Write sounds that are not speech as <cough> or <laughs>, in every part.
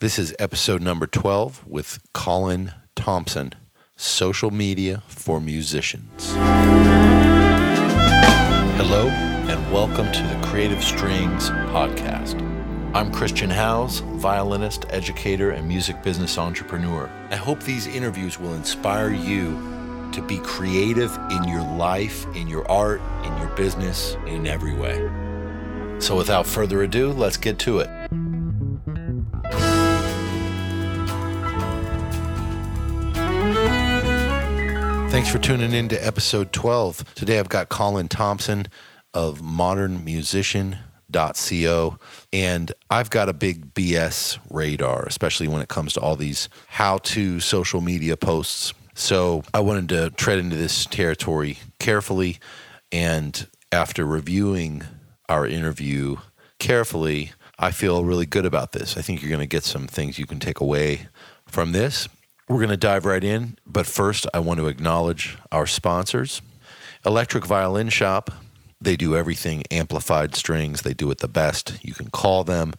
This is episode number 12 with Colin Thompson Social Media for Musicians. Hello, and welcome to the Creative Strings Podcast. I'm Christian Howes, violinist, educator, and music business entrepreneur. I hope these interviews will inspire you to be creative in your life, in your art, in your business, in every way. So, without further ado, let's get to it. Thanks for tuning in to episode 12. Today I've got Colin Thompson of modernmusician.co and I've got a big BS radar, especially when it comes to all these how to social media posts so I wanted to tread into this territory carefully. And after reviewing our interview carefully, I feel really good about this. I think you're going to get some things you can take away from this. We're going to dive right in. But first, I want to acknowledge our sponsors Electric Violin Shop. They do everything amplified strings, they do it the best. You can call them.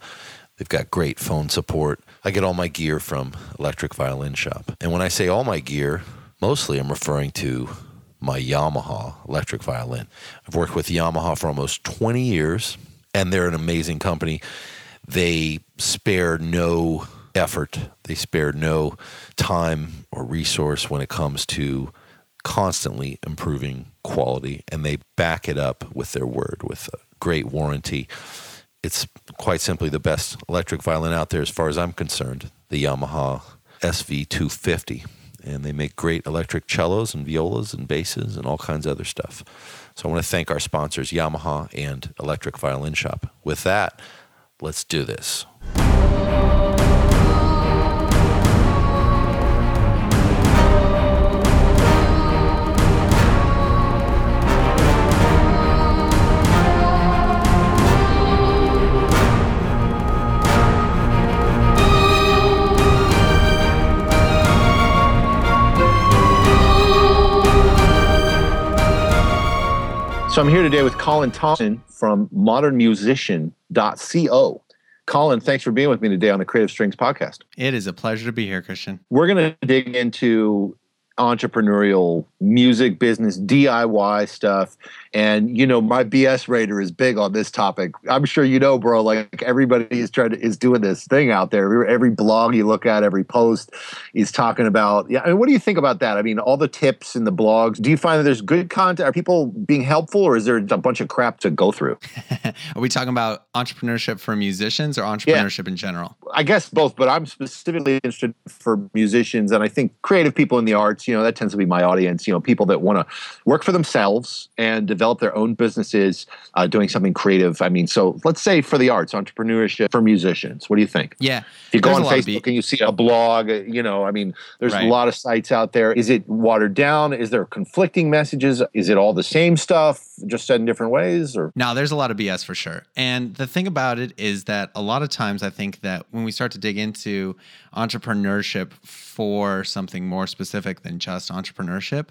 They've got great phone support. I get all my gear from Electric Violin Shop. And when I say all my gear, mostly I'm referring to my Yamaha electric violin. I've worked with Yamaha for almost 20 years, and they're an amazing company. They spare no effort, they spare no time or resource when it comes to constantly improving quality, and they back it up with their word with great warranty it's quite simply the best electric violin out there as far as I'm concerned, the Yamaha SV250. And they make great electric cellos and violas and basses and all kinds of other stuff. So I want to thank our sponsors, Yamaha and Electric Violin Shop. With that, let's do this. So I'm here today with Colin Thompson from modernmusician.co. Colin, thanks for being with me today on the Creative Strings podcast. It is a pleasure to be here, Christian. We're going to dig into entrepreneurial music business DIY stuff. And you know my BS radar is big on this topic. I'm sure you know bro like everybody is trying to is doing this thing out there. Every blog you look at every post is talking about yeah I mean, what do you think about that? I mean all the tips in the blogs do you find that there's good content? Are people being helpful or is there a bunch of crap to go through? <laughs> Are we talking about entrepreneurship for musicians or entrepreneurship yeah. in general? I guess both but I'm specifically interested for musicians and I think creative people in the arts you know that tends to be my audience you know people that want to work for themselves and develop their own businesses uh, doing something creative. I mean so let's say for the arts entrepreneurship for musicians what do you think? Yeah. If you go on facebook and you see a blog uh, you know i mean there's right. a lot of sites out there. Is it watered down? Is there conflicting messages? Is it all the same stuff just said in different ways or? No there's a lot of bs for sure. And the thing about it is that a lot of times i think that when we start to dig into entrepreneurship for something more specific than just entrepreneurship.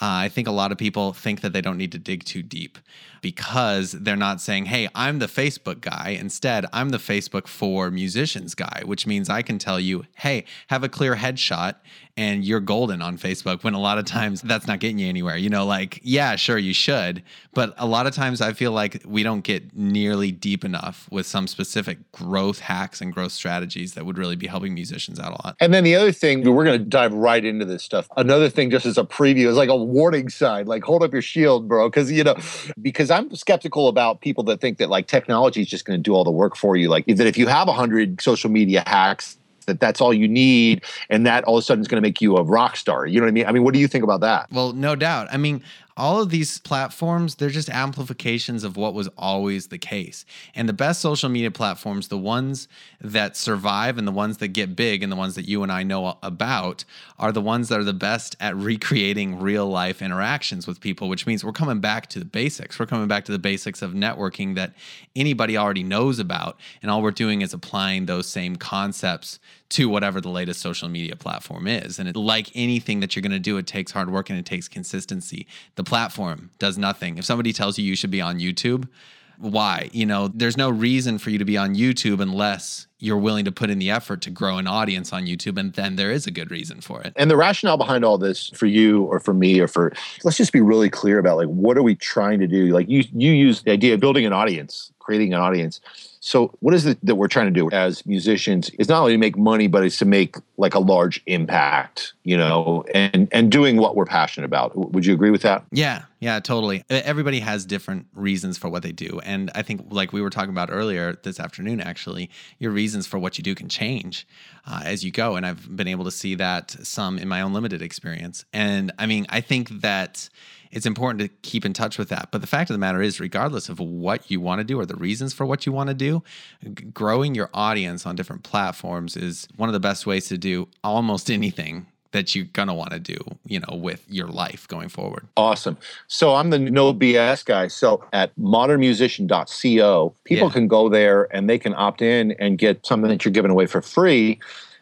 Uh, I think a lot of people think that they don't need to dig too deep because they're not saying, hey, I'm the Facebook guy. Instead, I'm the Facebook for musicians guy, which means I can tell you, hey, have a clear headshot and you're golden on Facebook when a lot of times that's not getting you anywhere. You know, like, yeah, sure, you should. But a lot of times I feel like we don't get nearly deep enough with some specific growth hacks and growth strategies that would really be helping musicians out a lot. And then the other thing, we're going to dive right into this stuff. Another thing, just as a preview, is like a warning sign, like hold up your shield, bro. Cause, you know, because I'm skeptical about people that think that like technology is just going to do all the work for you. Like that if you have a hundred social media hacks, that that's all you need and that all of a sudden is going to make you a rock star you know what i mean? I mean what do you think about that? Well no doubt. I mean all of these platforms, they're just amplifications of what was always the case. And the best social media platforms, the ones that survive and the ones that get big and the ones that you and I know about, are the ones that are the best at recreating real life interactions with people, which means we're coming back to the basics. We're coming back to the basics of networking that anybody already knows about. And all we're doing is applying those same concepts to whatever the latest social media platform is. And it, like anything that you're going to do, it takes hard work and it takes consistency. The platform does nothing. If somebody tells you you should be on YouTube, why? You know, there's no reason for you to be on YouTube unless you're willing to put in the effort to grow an audience on YouTube, and then there is a good reason for it. And the rationale behind all this for you or for me or for let's just be really clear about like what are we trying to do? Like you you use the idea of building an audience, creating an audience. So what is it that we're trying to do as musicians? It's not only to make money, but it's to make like a large impact, you know, and and doing what we're passionate about. Would you agree with that? Yeah, yeah, totally. Everybody has different reasons for what they do. And I think, like we were talking about earlier this afternoon, actually, your reasons for what you do can change uh, as you go. And I've been able to see that some in my own limited experience. And I mean, I think that it's important to keep in touch with that. But the fact of the matter is, regardless of what you want to do or the reasons for what you want to do, growing your audience on different platforms is one of the best ways to do almost anything that you're gonna want to do, you know, with your life going forward. Awesome. So I'm the no BS guy. So at modernmusician.co, people Yeah. can go there and they can opt in and get something that you're giving away for free,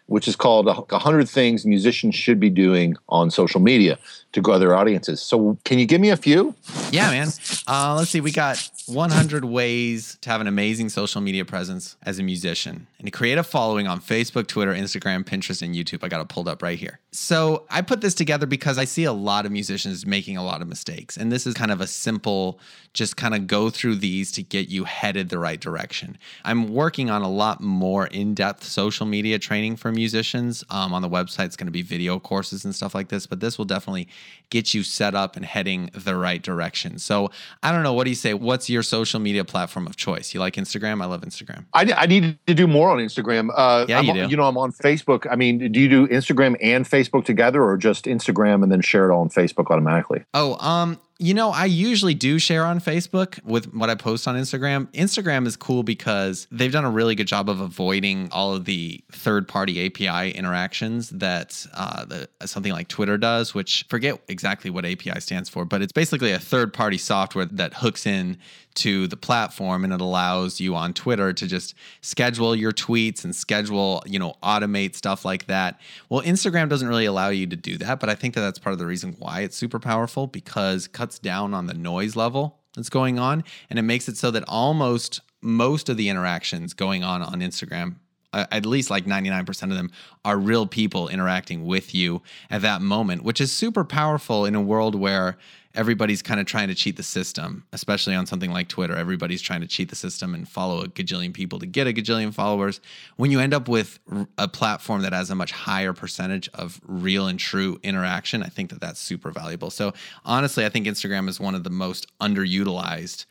which is called a 100 things musicians should be doing on social media to go other audiences. So can you give me a few? Yeah, man. Uh, let's see. We got 100 ways to have an amazing social media presence as a musician and to create a following on Facebook, Twitter, Instagram, Pinterest, and YouTube. I got it pulled up right here. So I put this together because I see a lot of musicians making a lot of mistakes. And this is kind of a simple, just kind of go through these to get you headed the right direction. I'm working on a lot more in depth social media training for musicians. Um, on the website, it's going to be video courses and stuff like this, but this will definitely get you set up and heading the right direction. So I don't know. What do you say? What's your social media platform of choice? You like Instagram? I love Instagram. I, I need to do more on Instagram. Uh, Yeah, I'm, you do. You know, I'm on Facebook. I mean, do you do Instagram and Facebook together or just Instagram and then share it all on Facebook automatically? Oh, um, you know, I usually do share on Facebook with what I post on Instagram. Instagram is cool because they've done a really good job of avoiding all of the third-party API interactions that uh, the, something like Twitter does. Which forget exactly what API stands for, but it's basically a third-party software that hooks in to the platform and it allows you on Twitter to just schedule your tweets and schedule, you know, automate stuff like that. Well, Instagram doesn't really allow you to do that, but I think that that's part of the reason why it's super powerful because it cuts down on the noise level that's going on and it makes it so that almost most of the interactions going on on Instagram at least like 99% of them are real people interacting with you at that moment, which is super powerful in a world where everybody's kind of trying to cheat the system, especially on something like Twitter. Everybody's trying to cheat the system and follow a gajillion people to get a gajillion followers. When you end up with a platform that has a much higher percentage of real and true interaction, I think that that's super valuable. So honestly, I think Instagram is one of the most underutilized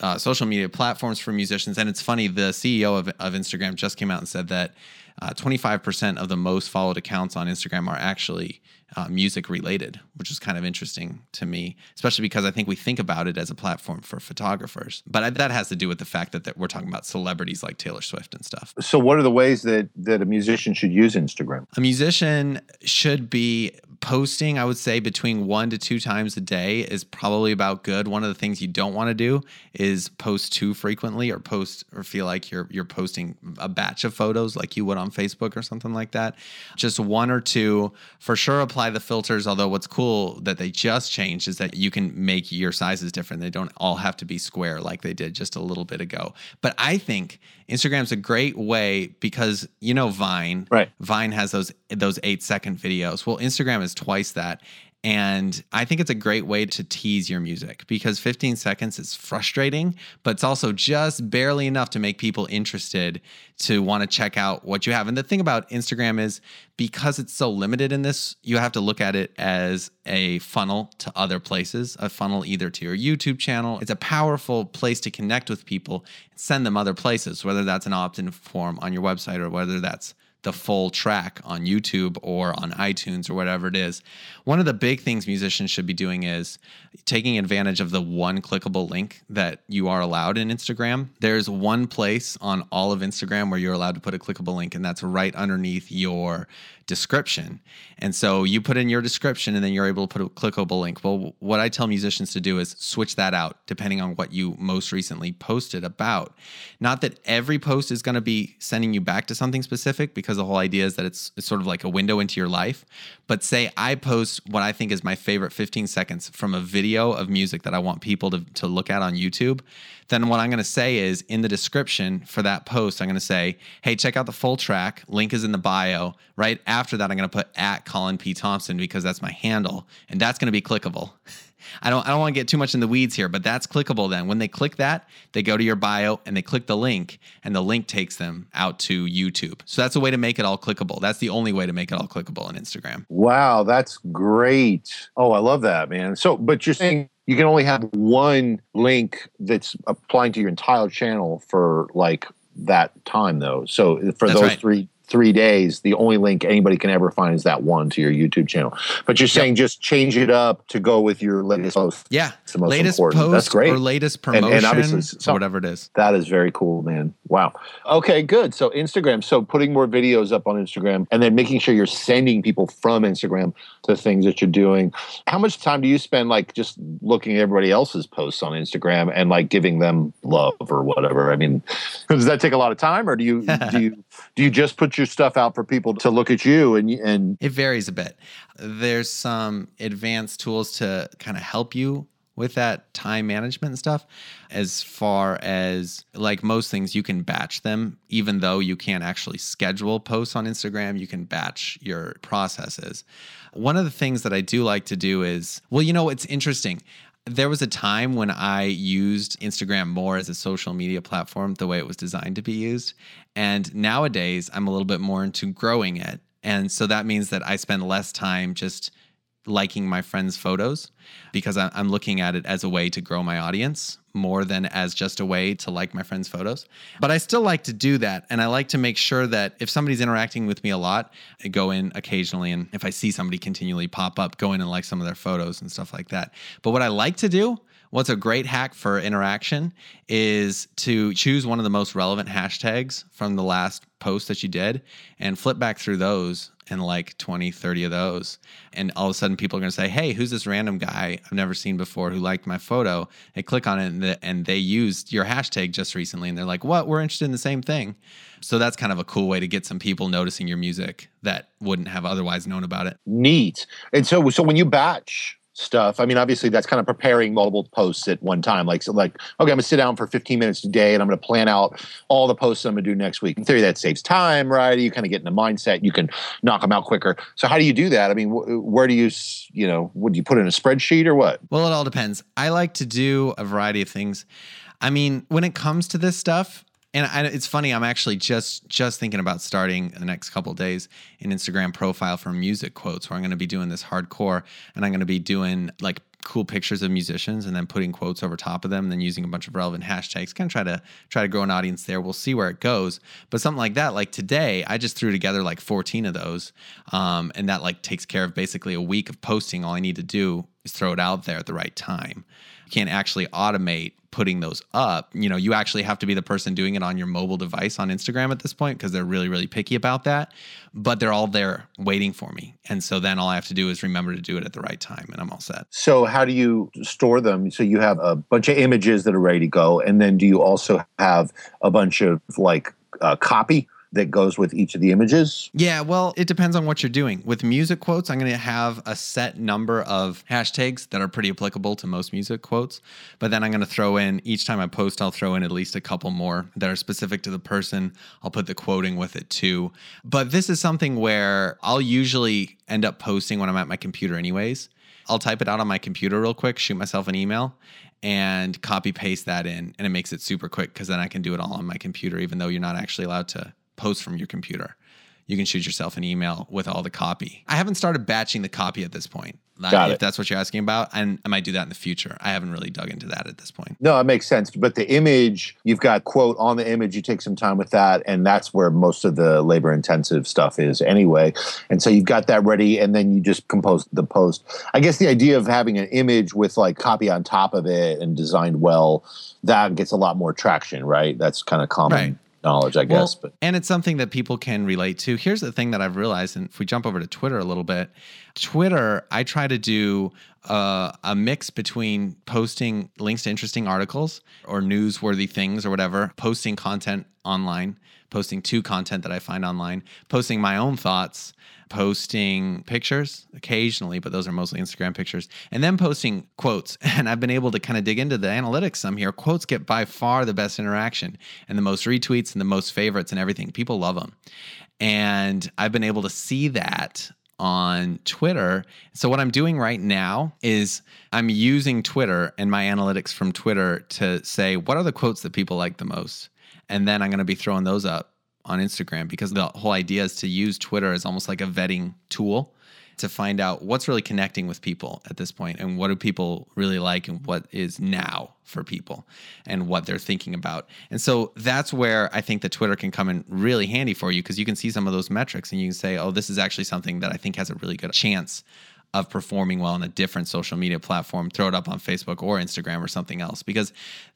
uh, social media platforms for musicians. And it's funny, the CEO of, of Instagram just came out and said that uh, 25% of the most followed accounts on Instagram are actually uh, music related, which is kind of interesting to me, especially because I think we think about it as a platform for photographers. But I, that has to do with the fact that, that we're talking about celebrities like Taylor Swift and stuff. So, what are the ways that that a musician should use Instagram? A musician should be posting, I would say, between one to two times a day is probably about good. One of the things you don't want to do is post too frequently or post or feel like you're you're posting a batch of photos like you would on Facebook or something like that. Just one or two. For sure apply the filters, although what's cool that they just changed is that you can make your sizes different. They don't all have to be square like they did just a little bit ago. But I think Instagram's a great way because you know Vine. Right. Vine has those those eight second videos. Well, Instagram is twice that. And I think it's a great way to tease your music because 15 seconds is frustrating, but it's also just barely enough to make people interested to want to check out what you have. And the thing about Instagram is because it's so limited in this, you have to look at it as a funnel to other places, a funnel either to your YouTube channel. It's a powerful place to connect with people send them other places, whether that's an opt in form on your website or whether that's the full track on YouTube or on iTunes or whatever it is. One of the big things musicians should be doing is taking advantage of the one clickable link that you are allowed in Instagram. There's one place on all of Instagram where you're allowed to put a clickable link, and that's right underneath your description. And so you put in your description and then you're able to put a clickable link. Well, what I tell musicians to do is switch that out depending on what you most recently posted about. Not that every post is going to be sending you back to something specific because the whole idea is that it's, it's sort of like a window into your life. But say I post what I think is my favorite 15 seconds from a video of music that I want people to, to look at on YouTube, then what I'm going to say is in the description for that post, I'm going to say, hey, check out the full track. Link is in the bio. Right after that, I'm going to put at Colin P. Thompson because that's my handle, and that's going to be clickable. <laughs> I don't I don't want to get too much in the weeds here, but that's clickable then. When they click that, they go to your bio and they click the link and the link takes them out to YouTube. So that's a way to make it all clickable. That's the only way to make it all clickable on Instagram. Wow, that's great. Oh, I love that, man. So, but you're saying you can only have one link that's applying to your entire channel for like that time though. So for That's those right. three three days, the only link anybody can ever find is that one to your YouTube channel. But you're saying just change it up to go with your latest post. Yeah. It's the most latest important. post That's great. or latest And- and promotion obviously or whatever it is. That is very cool, man. Wow. Okay, good. So Instagram. So putting more videos up on Instagram and then making sure you're sending people from Instagram to things that you're doing. How much time do you spend like just looking at everybody else's posts on Instagram and like giving them love or whatever? I mean, <laughs> does that take a lot of time or do you do you <laughs> do you just put your stuff out for people to look at you and and It varies a bit. There's some advanced tools to kind of help you with that time management and stuff. As far as like most things, you can batch them, even though you can't actually schedule posts on Instagram, you can batch your processes. One of the things that I do like to do is, well, you know, it's interesting. There was a time when I used Instagram more as a social media platform, the way it was designed to be used. And nowadays, I'm a little bit more into growing it. And so that means that I spend less time just liking my friends' photos because I'm looking at it as a way to grow my audience more than as just a way to like my friends' photos. But I still like to do that. And I like to make sure that if somebody's interacting with me a lot, I go in occasionally. And if I see somebody continually pop up, go in and like some of their photos and stuff like that. But what I like to do, what's a great hack for interaction, is to choose one of the most relevant hashtags from the last post that you did and flip back through those and like 20, 30 of those. And all of a sudden, people are going to say, Hey, who's this random guy I've never seen before who liked my photo? They click on it and, the, and they used your hashtag just recently. And they're like, What? We're interested in the same thing. So that's kind of a cool way to get some people noticing your music that wouldn't have otherwise known about it. neat. And so so when you batch stuff, I mean obviously that's kind of preparing multiple posts at one time. Like so like okay, I'm to sit down for 15 minutes today and I'm to plan out all the posts I'm to do next week. In theory that saves time, right? You kind of get in the mindset, you can knock them out quicker. So how do you do that? I mean, wh- where do you, you know, would you put in a spreadsheet or what? Well, it all depends. I like to do a variety of things. I mean, when it comes to this stuff, and I, it's funny, I'm actually just just thinking about starting in the next couple days an Instagram profile for music quotes, where I'm going to be doing this hardcore, and I'm going to be doing like cool pictures of musicians and then putting quotes over top of them and then using a bunch of relevant hashtags. Kind of try to try to grow an audience there. We'll see where it goes. But something like that like today i just threw together like 14 of those um, and that like takes care of basically a week of posting. All i need to do throw it out there at the right time. You can't actually automate putting those up. You know you actually have to be the person doing it on your mobile device on instagram at this point because they're really really picky about that but they're all there waiting for me. And so then all i have to do is remember to do it at the right time and i'm all set. So how do you store them? So you have a bunch of images that are ready to go, and then do you also have a bunch of like uh, copy that goes with each of the images? Yeah, well, it depends on what you're doing. With music quotes, I'm going to have a set number of hashtags that are pretty applicable to most music quotes. But then I'm going to throw in each time I post, I'll throw in at least a couple more that are specific to the person. I'll put the quoting with it too. But this is something where I'll usually end up posting when I'm at my computer, anyways. I'll type it out on my computer real quick, shoot myself an email, and copy paste that in. And it makes it super quick because then I can do it all on my computer, even though you're not actually allowed to post from your computer. You can shoot yourself an email with all the copy. I haven't started batching the copy at this point. Got if it. that's what you're asking about, and I might do that in the future. I haven't really dug into that at this point. No, it makes sense. But the image, you've got quote on the image, you take some time with that, and that's where most of the labor intensive stuff is anyway. And so you've got that ready, and then you just compose the post. I guess the idea of having an image with like copy on top of it and designed well, that gets a lot more traction, right? That's kind of common Right. Knowledge, I guess. Well, but and it's something that people can relate to. Here's the thing that I've realized, and if we jump over to Twitter a little bit, Twitter, I try to do uh, a mix between posting links to interesting articles or newsworthy things or whatever, posting content online, posting to content that I find online, posting my own thoughts, posting pictures occasionally, but those are mostly Instagram pictures, and then posting quotes. <laughs> And I've been able to kind of dig into the analytics some here. Quotes get by far the best interaction and the most retweets and the most favorites and everything. People love them. And I've been able to see that on Twitter. So, what I'm doing right now is I'm using Twitter and my analytics from Twitter to say, what are the quotes that people like the most? And then I'm going to be throwing those up on Instagram because the whole idea is to use Twitter as almost like a vetting tool to find out what's really connecting with people at this point and what do people really like and what is now for people and what they're thinking about. And so that's where I think that Twitter can come in really handy for you because you can see some of those metrics and you can say, oh, this is actually something that I think has a really good chance of performing well on a different social media platform, throw it up on Facebook or Instagram or something else. Because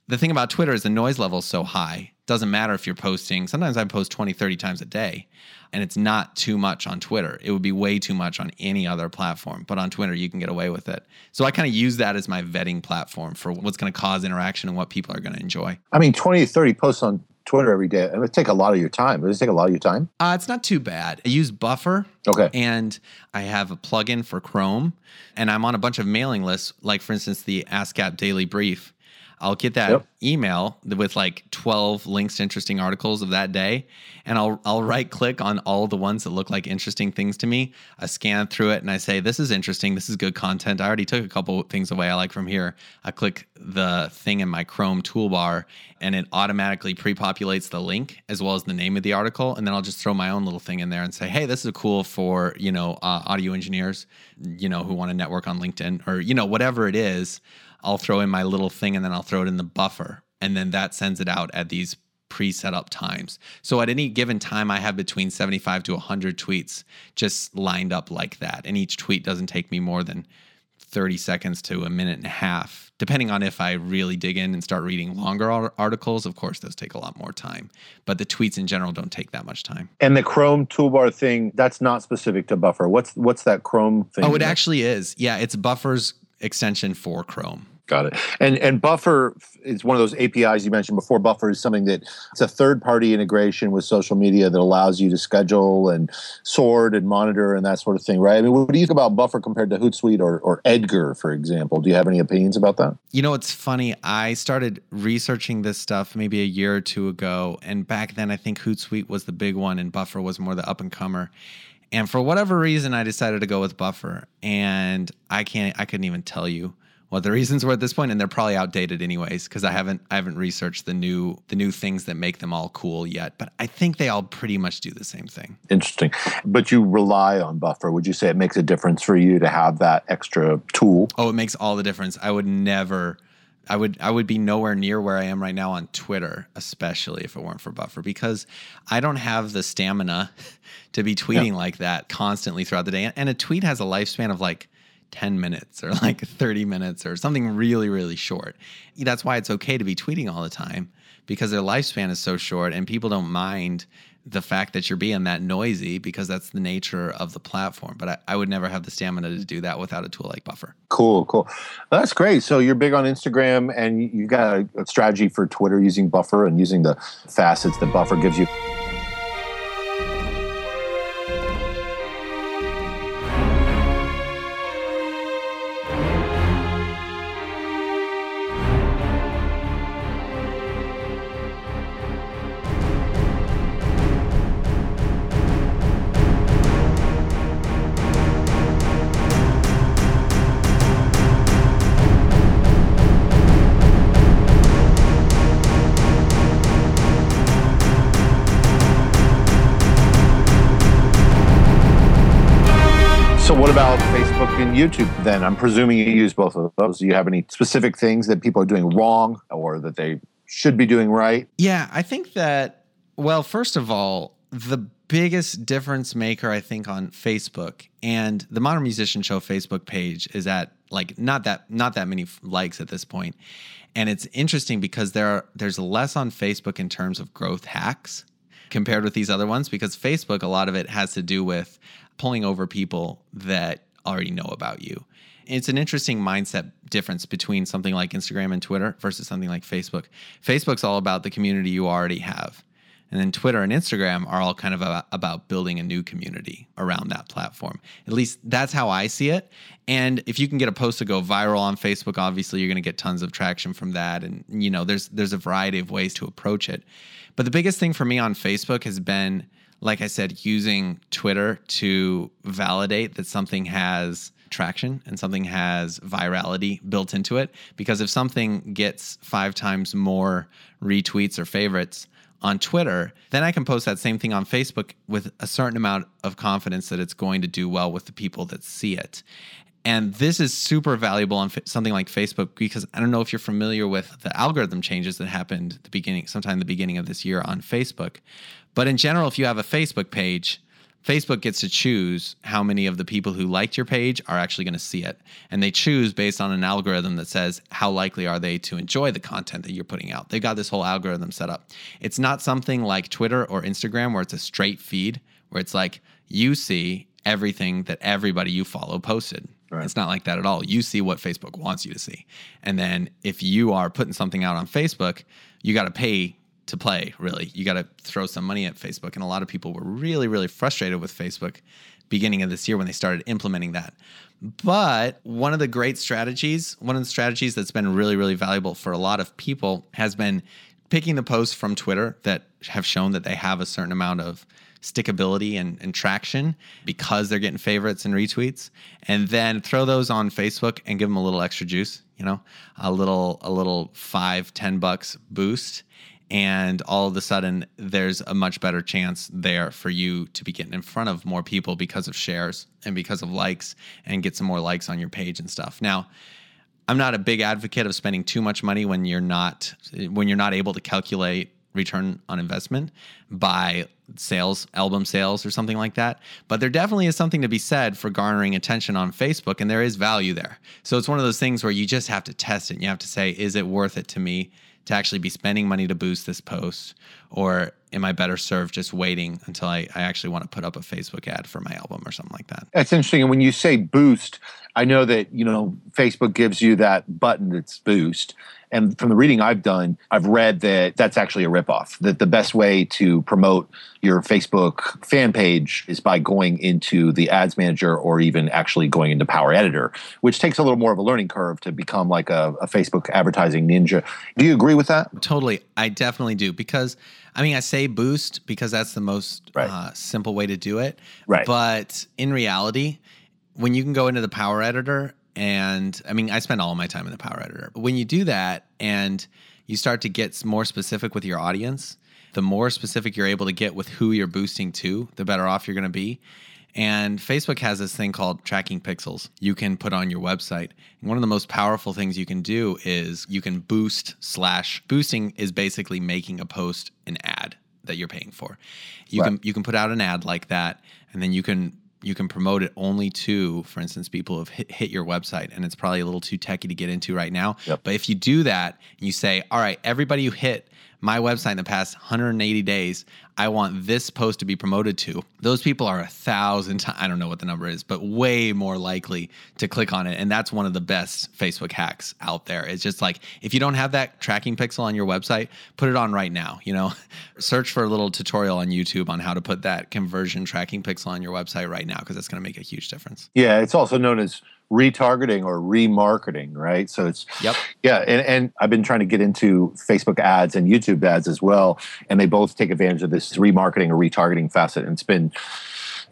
the thing about Twitter is the noise level is so high. Doesn't matter if you're posting, sometimes I post 20, 30 times a day, and it's not too much on Twitter. It would be way too much on any other platform, but on Twitter, you can get away with it. So I kind of use that as my vetting platform for what's going to cause interaction and what people are going to enjoy. I mean, 20 to 30 posts on Twitter every day. It would take a lot of your time. Does it take a lot of your time? Uh, it's not too bad. I use Buffer. Okay. And I have a plugin for Chrome, and I'm on a bunch of mailing lists, like for instance the ASCAP Daily Brief. I'll get that yep. email with like 12 links to interesting articles of that day. And I'll, I'll right click on all the ones that look like interesting things to me. I scan through it and I say, this is interesting. This is good content. I already took a couple things away I like from here. I click the thing in my Chrome toolbar and it automatically pre populates the link as well as the name of the article. And then I'll just throw my own little thing in there and say, hey, this is cool for, you know, uh, audio engineers, you know, who want to network on LinkedIn or, you know, whatever it is. I'll throw in my little thing and then I'll throw it in the buffer. And then that sends it out at these pre set up times. So at any given time, I have between 75 to 100 tweets just lined up like that. And each tweet doesn't take me more than 30 seconds to a minute and a half, depending on if I really dig in and start reading longer articles. Of course, those take a lot more time, but the tweets in general don't take that much time. And the Chrome toolbar thing, that's not specific to Buffer. What's what's that Chrome thing? Oh, it actually is. Yeah, it's Buffer's extension for Chrome. Got it. And and Buffer is one of those APIs you mentioned before. Buffer is something that it's a third party integration with social media that allows you to schedule and sort and monitor and that sort of thing, right? I mean, what do you think about Buffer compared to Hootsuite or, or Edgar, for example? Do you have any opinions about that? You know, it's funny. I started researching this stuff maybe a year or two ago, and back then I think Hootsuite was the big one, and Buffer was more the up and comer. And for whatever reason, I decided to go with Buffer, and I can't. I couldn't even tell you what the reasons were at this point and they're probably outdated anyways because i haven't i haven't researched the new the new things that make them all cool yet but i think they all pretty much do the same thing. Interesting. But you rely on buffer. Would you say it makes a difference for you to have that extra tool? Oh it makes all the difference. I would never I would I would be nowhere near where I am right now on Twitter, especially if it weren't for Buffer, because I don't have the stamina <laughs> to be tweeting yeah. like that constantly throughout the day. And a tweet has a lifespan of like 10 minutes or like 30 minutes or something really, really short. That's why it's okay to be tweeting all the time because their lifespan is so short and people don't mind the fact that you're being that noisy because that's the nature of the platform. But I, I, would never have the stamina to do that without a tool like Buffer. Cool, cool. That's great. So you're big on Instagram and you got a, a strategy for Twitter using Buffer and using the facets that Buffer gives you. YouTube, then I'm presuming you use both of those. Do you have any specific things that people are doing wrong or that they should be doing right? Yeah, I think that, well, first of all, the biggest difference maker, I think, on Facebook and the Modern Musician Show Facebook page is at like not that not that many likes at this point. And it's interesting because there are, there's less on Facebook in terms of growth hacks compared with these other ones because Facebook, a lot of it has to do with pulling over people that already know about you. It's an interesting mindset difference between something like Instagram and Twitter versus something like Facebook. Facebook's all about the community you already have. And then Twitter and Instagram are all kind of about building a new community around that platform. At least that's how I see it. And if you can get a post to go viral on Facebook, obviously you're going to get tons of traction from that. And you know, there's there's a variety of ways to approach it. But the biggest thing for me on Facebook has been, like I said, using Twitter to validate that something has traction and something has virality built into it. Because if something gets five times more retweets or favorites on Twitter, then I can post that same thing on Facebook with a certain amount of confidence that it's going to do well with the people that see it. And this is super valuable on something like Facebook because I don't know if you're familiar with the algorithm changes that happened the beginning, sometime the beginning of this year on Facebook. But in general, if you have a Facebook page, Facebook gets to choose how many of the people who liked your page are actually going to see it. And they choose based on an algorithm that says how likely are they to enjoy the content that you're putting out. They've got this whole algorithm set up. It's not something like Twitter or Instagram where it's a straight feed, where it's like you see everything that everybody you follow posted. Right. It's not like that at all. You see what Facebook wants you to see. And then if you are putting something out on Facebook, you got to pay to play, really. You got to throw some money at Facebook. And a lot of people were really, really frustrated with Facebook beginning of this year when they started implementing that. But one of the great strategies, one of the strategies that's been really, really valuable for a lot of people has been picking the posts from Twitter that have shown that they have a certain amount of stickability and, and traction because they're getting favorites and retweets. And then throw those on facebook and give them a little extra juice you know a little a little five ten bucks boost. And all of a sudden there's a much better chance there for you to be getting in front of more people because of shares and because of likes and get some more likes on your page and stuff. Now i'm not a big advocate of spending too much money when you're not when you're not able to calculate return on investment by sales, album sales, or something like that. But there definitely is something to be said for garnering attention on Facebook, and there is value there. So it's one of those things where you just have to test it. And you have to say, is it worth it to me to actually be spending money to boost this post? Or am I better served just waiting until I, I actually want to put up a Facebook ad for my album or something like that? That's interesting. And when you say boost, I know that, you know, Facebook gives you that button that's boost. And from the reading I've done, I've read that that's actually a ripoff. That the best way to promote your Facebook fan page is by going into the ads manager or even actually going into Power Editor, which takes a little more of a learning curve to become like a, a Facebook advertising ninja. Do you agree with that? Totally. I definitely do because I mean, I say boost because that's the most right. uh, simple way to do it. Right. But in reality, when you can go into the Power Editor and I mean, I spend all my time in the Power Editor. But when you do that and you start to get more specific with your audience, the more specific you're able to get with who you're boosting to, the better off you're going to be. And Facebook has this thing called tracking pixels you can put on your website. And one of the most powerful things you can do is you can boost slash boosting is basically making a post an ad that you're paying for. You right. can you can put out an ad like that and then you can you can promote it only to, for instance, people who have hit, hit, your website, and it's probably a little too techy to get into right now. Yep. But if you do that and you say, all right, everybody who hit my website in the past 180 days, I want this post to be promoted to. Those people are a thousand times, I don't know what the number is, but way more likely to click on it. And that's one of the best Facebook hacks out there. It's just like, if you don't have that tracking pixel on your website, put it on right now. You know, <laughs> search for a little tutorial on YouTube on how to put that conversion tracking pixel on your website right now, because that's going to make a huge difference. Yeah. It's also known as retargeting or remarketing, right? So it's yep. yeah, and, and I've been trying to get into Facebook ads and YouTube ads as well, and they both take advantage of this remarketing or retargeting facet. And it's been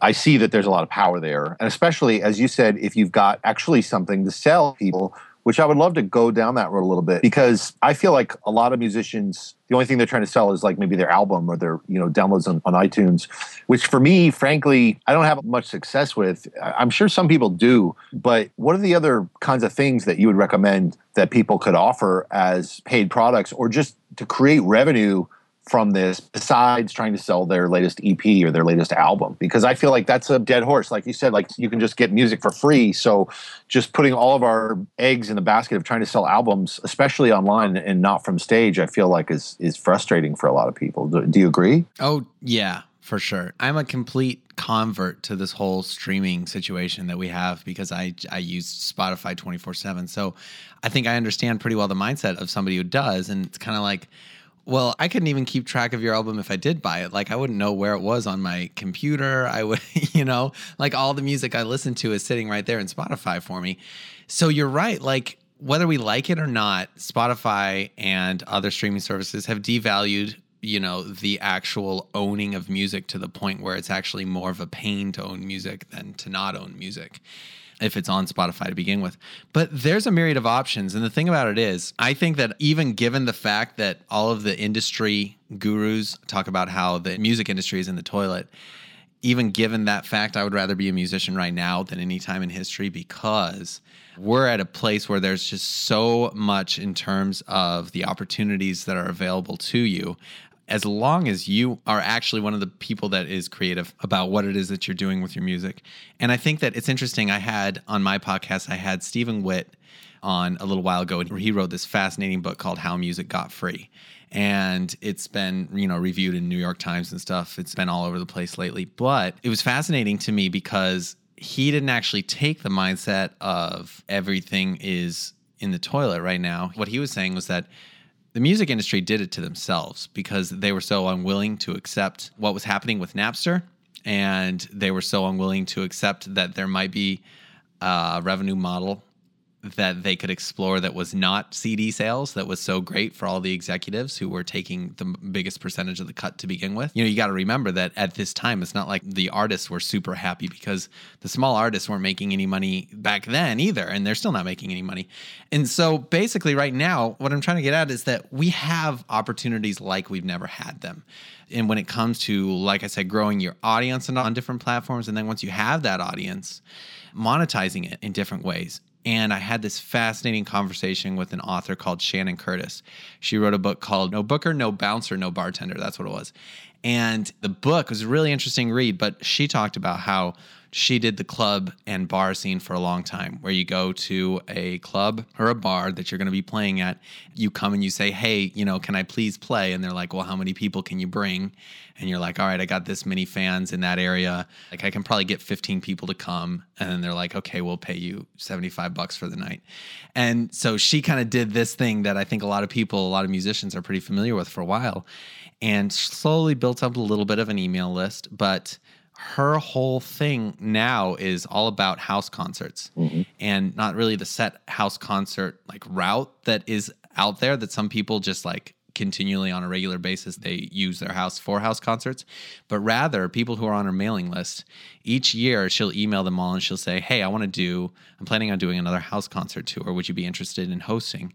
I see that there's a lot of power there. And especially as you said, if you've got actually something to sell people which I would love to go down that road a little bit because I feel like a lot of musicians, the only thing they're trying to sell is like maybe their album or their, you know, downloads on, on iTunes, which for me, frankly, I don't have much success with. I'm sure some people do, but what are the other kinds of things that you would recommend that people could offer as paid products or just to create revenue from this besides trying to sell their latest EP or their latest album because I feel like that's a dead horse. Like you said like you can just get music for free. So just putting all of our eggs in the basket of trying to sell albums especially online and not from stage I feel like is is frustrating for a lot of people. Do, do you agree? Oh yeah for sure. I'm a complete convert to this whole streaming situation that we have because I I use Spotify 24/7. So I think I understand pretty well the mindset of somebody who does and it's kind of like well, I couldn't even keep track of your album if I did buy it. Like I wouldn't know where it was on my computer. I would, <laughs> you know, like all the music I listen to is sitting right there in Spotify for me. So you're right. Like whether we like it or not, Spotify and other streaming services have devalued you know the actual owning of music to the point where it's actually more of a pain to own music than to not own music if it's on Spotify to begin with. But there's a myriad of options. And the thing about it is, I think that even given the fact that all of the industry gurus talk about how the music industry is in the toilet, even given that fact, I would rather be a musician right now than any time in history because we're at a place where there's just so much in terms of the opportunities that are available to you as long as you are actually one of the people that is creative about what it is that you're doing with your music. And I think that it's interesting. I had on my podcast, I had Stephen Witt on a little while ago, where he wrote this fascinating book called How Music Got Free. And it's been, you know, reviewed in New York Times and stuff. It's been all over the place lately. But it was fascinating to me because he didn't actually take the mindset of everything is in the toilet right now. What he was saying was that the music industry did it to themselves because they were so unwilling to accept what was happening with Napster and they were so unwilling to accept that there might be a revenue model that they could explore that was not CD sales that was so great for all the executives who were taking the biggest percentage of the cut to begin with. You know, you got to remember that at this time it's not like the artists were super happy because the small artists weren't making any money back then either and they're still not making any money. And so basically right now what I'm trying to get at is that we have opportunities like we've never had them. And when it comes to like I said growing your audience on different platforms and then once you have that audience monetizing it in different ways and I had this fascinating conversation with an author called Shannon Curtis. She wrote a book called No Booker, No Bouncer, No Bartender. That's what it was. And the book was a really interesting read, but she talked about how she did the club and bar scene for a long time where you go to a club or a bar that you're going to be playing at. You come and you say hey you know can i please play? And they're like well how many people can you bring? And you're like all right i got this many fans in that area. Like i can probably get 15 people to come. And then they're like okay we'll pay you 75 bucks for the night. And so she kind of did this thing that i think a lot of people a lot of musicians are pretty familiar with for a while and slowly built up a little bit of an email list but her whole thing now is all about house concerts mm-hmm. and not really the set house concert like route that is out there that some people just like continually on a regular basis they use their house for house concerts. But rather people who are on her mailing list each year she'll email them all and she'll say hey i want to do i'm planning on doing another house concert tour. Would you be interested in hosting?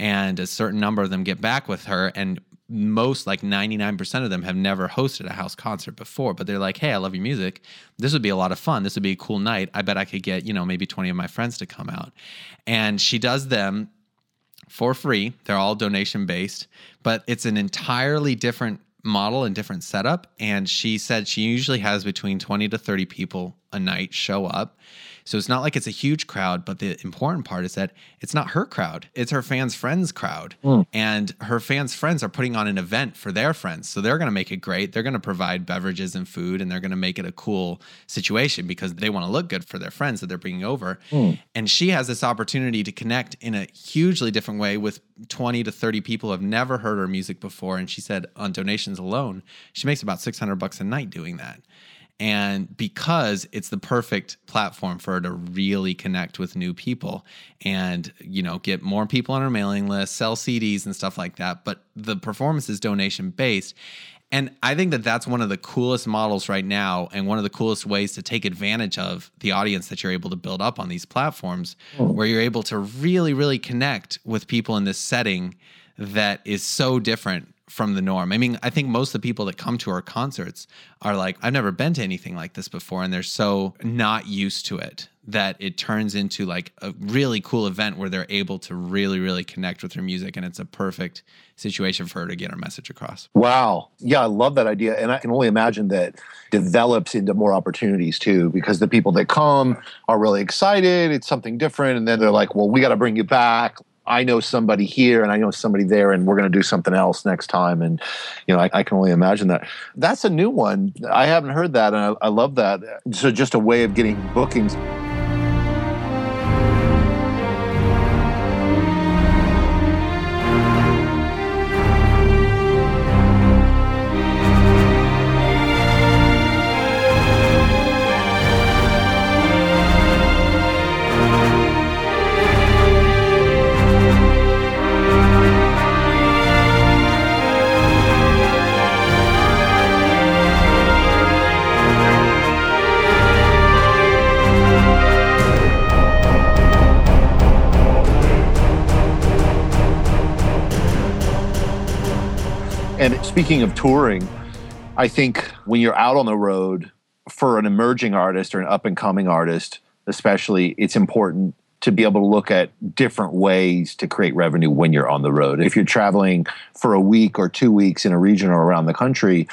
And a certain number of them get back with her and most like 99% of them have never hosted a house concert before but they're like hey i love your music. This would be a lot of fun. This would be a cool night. I bet i could get you know maybe 20 of my friends to come out. And she does them for free. They're all donation based but it's an entirely different model and different setup. And she said she usually has between 20 to 30 people a night show up so it's not like it's a huge crowd, but the important part is that it's not her crowd, it's her fans' friends' crowd. Mm. And her fans' friends are putting on an event for their friends. So they're going to make it great. They're going to provide beverages and food and they're going to make it a cool situation because they want to look good for their friends that they're bringing over. Mm. And she has this opportunity to connect in a hugely different way with 20 to 30 people who have never heard her music before. And she said on donations alone, she makes about 600 bucks a night doing that and because it's the perfect platform for her to really connect with new people and you know get more people on her mailing list sell cds and stuff like that but the performance is donation based and i think that that's one of the coolest models right now and one of the coolest ways to take advantage of the audience that you're able to build up on these platforms mm. where you're able to really really connect with people in this setting that is so different from the norm. I mean, I think most of the people that come to our concerts are like, I've never been to anything like this before. And they're so not used to it that it turns into like a really cool event where they're able to really, really connect with her music. And it's a perfect situation for her to get her message across. Wow. Yeah, I love that idea. And I can only imagine that develops into more opportunities too, because the people that come are really excited. It's something different. And then they're like, well, we got to bring you back I know somebody here and I know somebody there, and we're going to do something else next time. And, you know, I, I, can only imagine that. That's a new one. I haven't heard that. And I, I love that. So, just a way of getting bookings. Speaking of touring, I think when you're out on the road for an emerging artist or an up and coming artist, especially, it's important to be able to look at different ways to create revenue when you're on the road. If you're traveling for a week or two weeks in a region or around the country,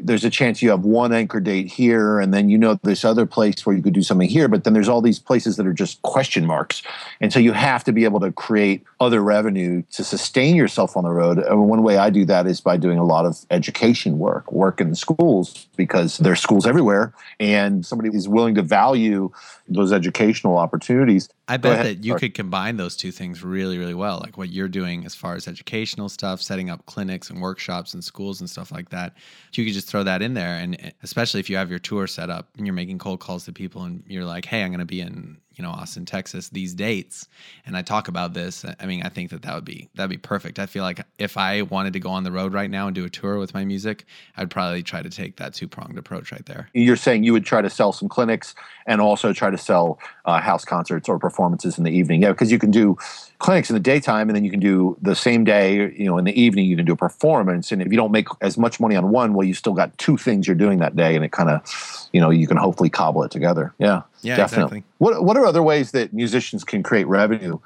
there's a chance you have one anchor date here and then you know this other place where you could do something here but then there's all these places that are just question marks and so you have to be able to create other revenue to sustain yourself on the road and one way i do that is by doing a lot of education work work in the schools because there's schools everywhere and somebody is willing to value those educational opportunities I bet that you could combine those two things really, really well. Like what you're doing as far as educational stuff, setting up clinics and workshops and schools and stuff like that. You could just throw that in there. And eh, especially if you have your tour set up and you're making cold calls to people and you're like, hey, I'm going to be in you know Austin, Texas these dates and I talk about this, I mean, I think that that would be that'd be perfect. I feel like if I wanted to go on the road right now and do a tour with my music, I'd probably try to take that two pronged approach right there. You're saying you would try to sell some clinics and also try to sell uh, house concerts or performances in the evening, yeah, because you can do clinics in the daytime and then you can do the same day you know in the evening you can do a performance and if you don't make as much money on one well you still got two things you're doing that day and it kind of you know you can hopefully cobble it together yeah yeah definitely exactly. what what are other ways that musicians can create revenue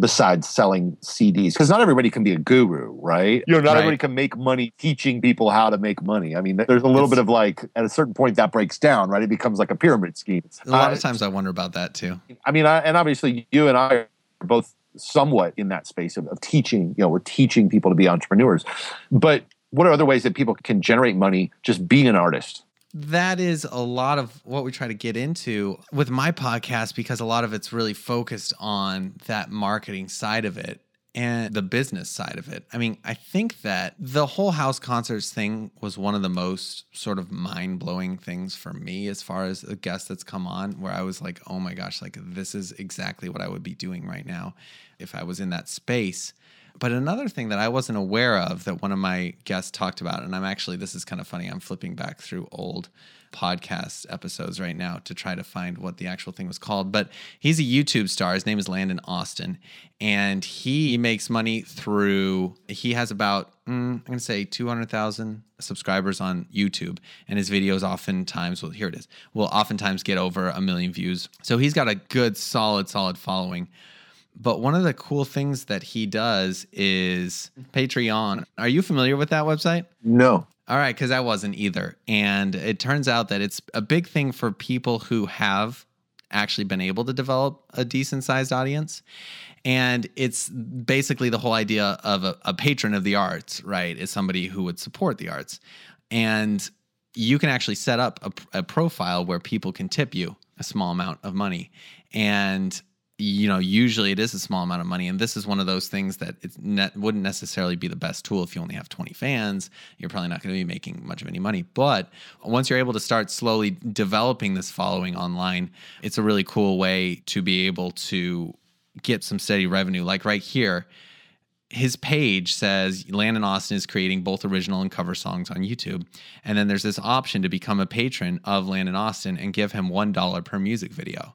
besides selling CDs because not everybody can be a guru, right? You know, not right. everybody can make money teaching people how to make money. I mean, there's a little it's, bit of like at a certain point that breaks down, right? It becomes like a pyramid scheme. A lot uh, of times I wonder about that too. I mean, I, and obviously you and I are both somewhat in that space of, of teaching. You know, we're teaching people to be entrepreneurs. But what are other ways that people can generate money just being an artist? That is a lot of what we try to get into with my podcast because a lot of it's really focused on that marketing side of it and the business side of it. I mean, I think that the whole house concerts thing was one of the most sort of mind blowing things for me as far as a guest that's come on, where I was like, oh my gosh, like this is exactly what I would be doing right now if I was in that space. But another thing that I wasn't aware of that one of my guests talked about, and I'm actually, this is kind of funny, I'm flipping back through old podcast episodes right now to try to find what the actual thing was called. But he's a YouTube star. His name is Landon Austin. And he makes money through, he has about, mm, I'm going to say 200,000 subscribers on YouTube. And his videos oftentimes, well, here it is, will oftentimes get over a million views. So he's got a good, solid, solid following. But one of the cool things that he does is Patreon. Are you familiar with that website? No. All right, because I wasn't either. And it turns out that it's a big thing for people who have actually been able to develop a decent sized audience. And it's basically the whole idea of a, a patron of the arts, right? Is somebody who would support the arts. And you can actually set up a, a profile where people can tip you a small amount of money. And you know, usually it is a small amount of money. And this is one of those things that it ne- wouldn't necessarily be the best tool if you only have 20 fans. You're probably not going to be making much of any money. But once you're able to start slowly developing this following online, it's a really cool way to be able to get some steady revenue. Like right here, his page says Landon Austin is creating both original and cover songs on YouTube. And then there's this option to become a patron of Landon Austin and give him $1 per music video.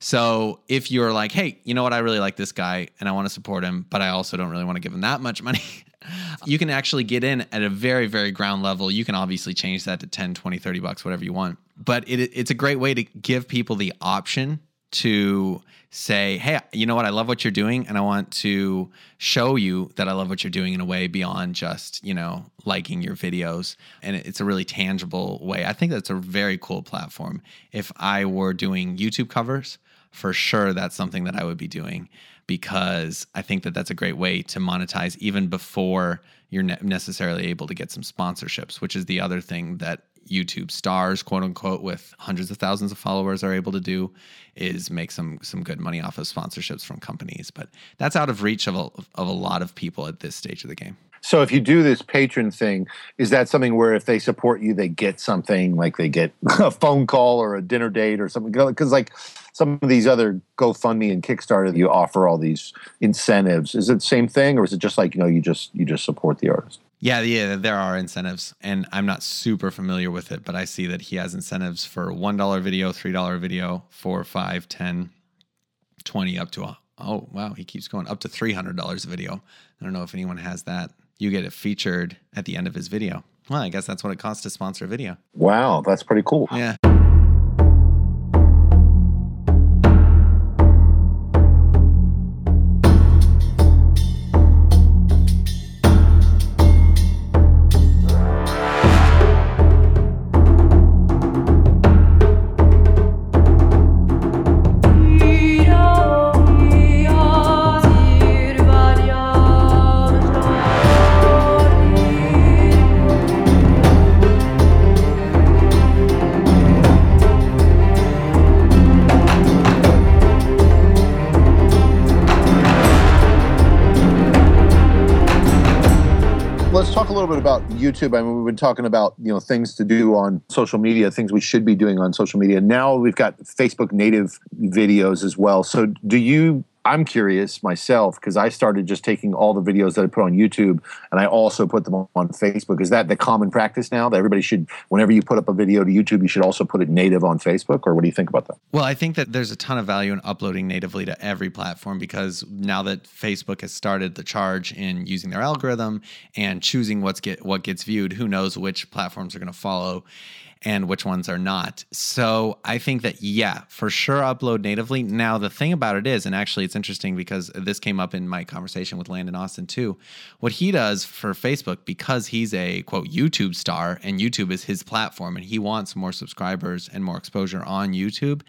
So if you're like, hey, you know what, I really like this guy and I want to support him, but I also don't really want to give him that much money. <laughs> you can actually get in at a very, very ground level. You can obviously change that to 10, 20, 30 bucks, whatever you want. But it, it's a great way to give people the option to say, hey, you know what? I love what you're doing. And I want to show you that I love what you're doing in a way beyond just, you know, liking your videos. And it's a really tangible way. I think that's a very cool platform. If I were doing YouTube covers, for sure that's something that I would be doing because I think that that's a great way to monetize even before you're ne- necessarily able to get some sponsorships, which is the other thing that YouTube stars, quote unquote, with hundreds of thousands of followers are able to do is make some some good money off of sponsorships from companies. But that's out of reach of a, of a lot of people at this stage of the game. So if you do this patron thing, is that something where if they support you, they get something like they get <laughs> a phone call or a dinner date or something? Because like some of these other GoFundMe and Kickstarter, you offer all these incentives. Is it the same thing, or is it just like you know you just you just support the artist? Yeah, yeah, there are incentives, and I'm not super familiar with it, but I see that he has incentives for one dollar video, three dollar video, four, five, ten, twenty, up to a, oh wow, he keeps going up to three hundred dollars a video. I don't know if anyone has that you get it featured at the end of his video. Well, I guess that's what it costs to sponsor a video. Wow, that's pretty cool. Yeah. YouTube, I mean, we've been talking about you know things to do on social media, things we should be doing on social media. Now we've got Facebook native videos as well. So, do you I'm curious myself because I started just taking all the videos that I put on YouTube and I also put them on Facebook. Is that the common practice now that everybody should, whenever you put up a video to YouTube, you should also put it native on Facebook? Or what do you think about that? Well, I think that there's a ton of value in uploading natively to every platform because now that Facebook has started the charge in using their algorithm and choosing what's get what gets viewed, who knows which platforms are going to follow and which ones are not. So I think that, yeah, for sure, upload natively. Now, the thing about it is, and actually it's interesting because this came up in my conversation with Landon Austin too. What he does for Facebook, because he's a quote YouTube star and YouTube is his platform and he wants more subscribers and more exposure on YouTube,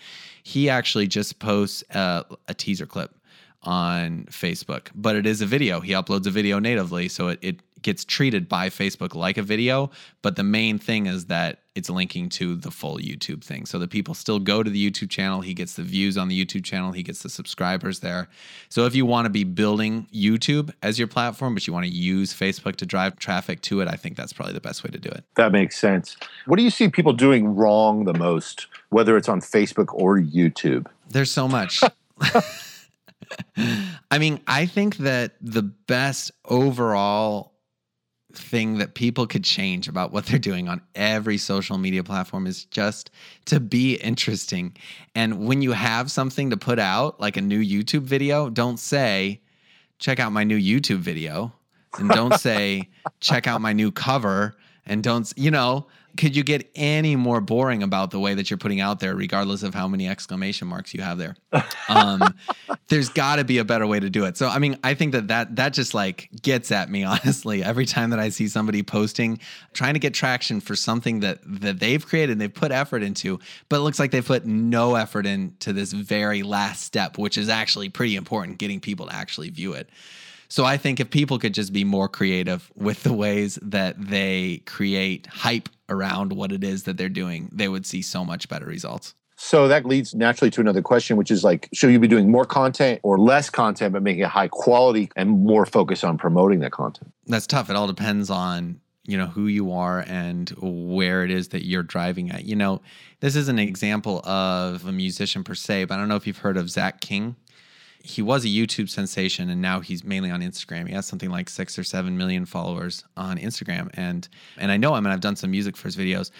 he actually just posts a, a teaser clip on Facebook, but it is a video. He uploads a video natively, so it, it gets treated by Facebook like a video. But the main thing is that it's linking to the full YouTube thing. So the people still go to the YouTube channel. He gets the views on the YouTube channel. He gets the subscribers there. So if you want to be building YouTube as your platform, but you want to use Facebook to drive traffic to it, I think that's probably the best way to do it. That makes sense. What do you see people doing wrong the most, whether it's on Facebook or YouTube? There's so much. <laughs> <laughs> I mean, I think that the best overall thing that people could change about what they're doing on every social media platform is just to be interesting. And when you have something to put out, like a new YouTube video, don't say, check out my new YouTube video. And don't say, <laughs> check out my new cover. And don't, you know, could you get any more boring about the way that you're putting out there, regardless of how many exclamation marks you have there? <laughs> Um, there's got to be a better way to do it. So, I mean, I think that that that just like gets at me <laughs> honestly every time that I see somebody posting, trying to get traction for something that that they've created, and they've put effort into, but it looks like they put no effort into this very last step, which is actually pretty important, getting people to actually view it. So I think if people could just be more creative with the ways that they create hype around what it is that they're doing, they would see so much better results. So that leads naturally to another question, which is like, should you be doing more content or less content, but making it high quality and more focus on promoting that content? That's tough. It all depends on you know who you are and where it is that you're driving at. You know, this is an example of a musician per se, but I don't know if you've heard of Zach King he was a YouTube sensation and now he's mainly on Instagram. He has something like six or seven million followers on Instagram. And and I know him and I've done some music for his videos.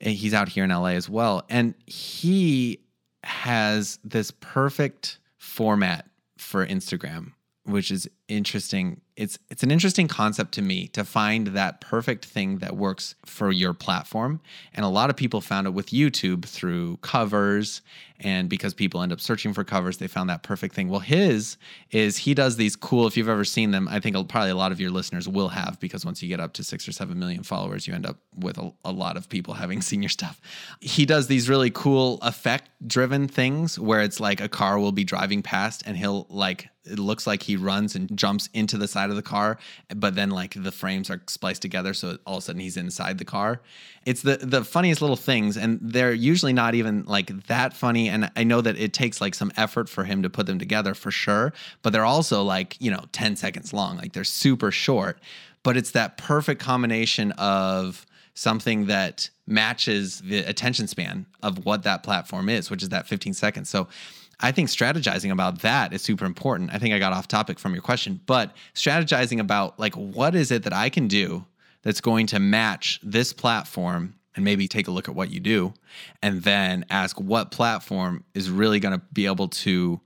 He's out here in LA as well. And he has this perfect format for Instagram, which is interesting it's it's an interesting concept to me to find that perfect thing that works for your platform. And a lot of people found it with YouTube through covers. And because people end up searching for covers they found that perfect thing. Well his is he does these cool if you've ever seen them I think probably a lot of your listeners will have because once you get up to 6 or 7 million followers you end up with a, a lot of people having <laughs> seen your stuff. He does these really cool effect driven things where it's like a car will be driving past and he'll like it looks like he runs and jumps into the side of the car, but then like the frames are spliced together, so all of a sudden he's inside the car. It's the the funniest little things, and they're usually not even like that funny. And I know that it takes like some effort for him to put them together for sure, but they're also like you know ten seconds long, like they're super short. But it's that perfect combination of something that matches the attention span of what that platform is, which is that 15 seconds. So I think strategizing about that is super important. I think I got off topic from your question, but strategizing about like what is it that I can do that's going to match this platform and maybe take a look at what you do and then ask what platform is really going to be able to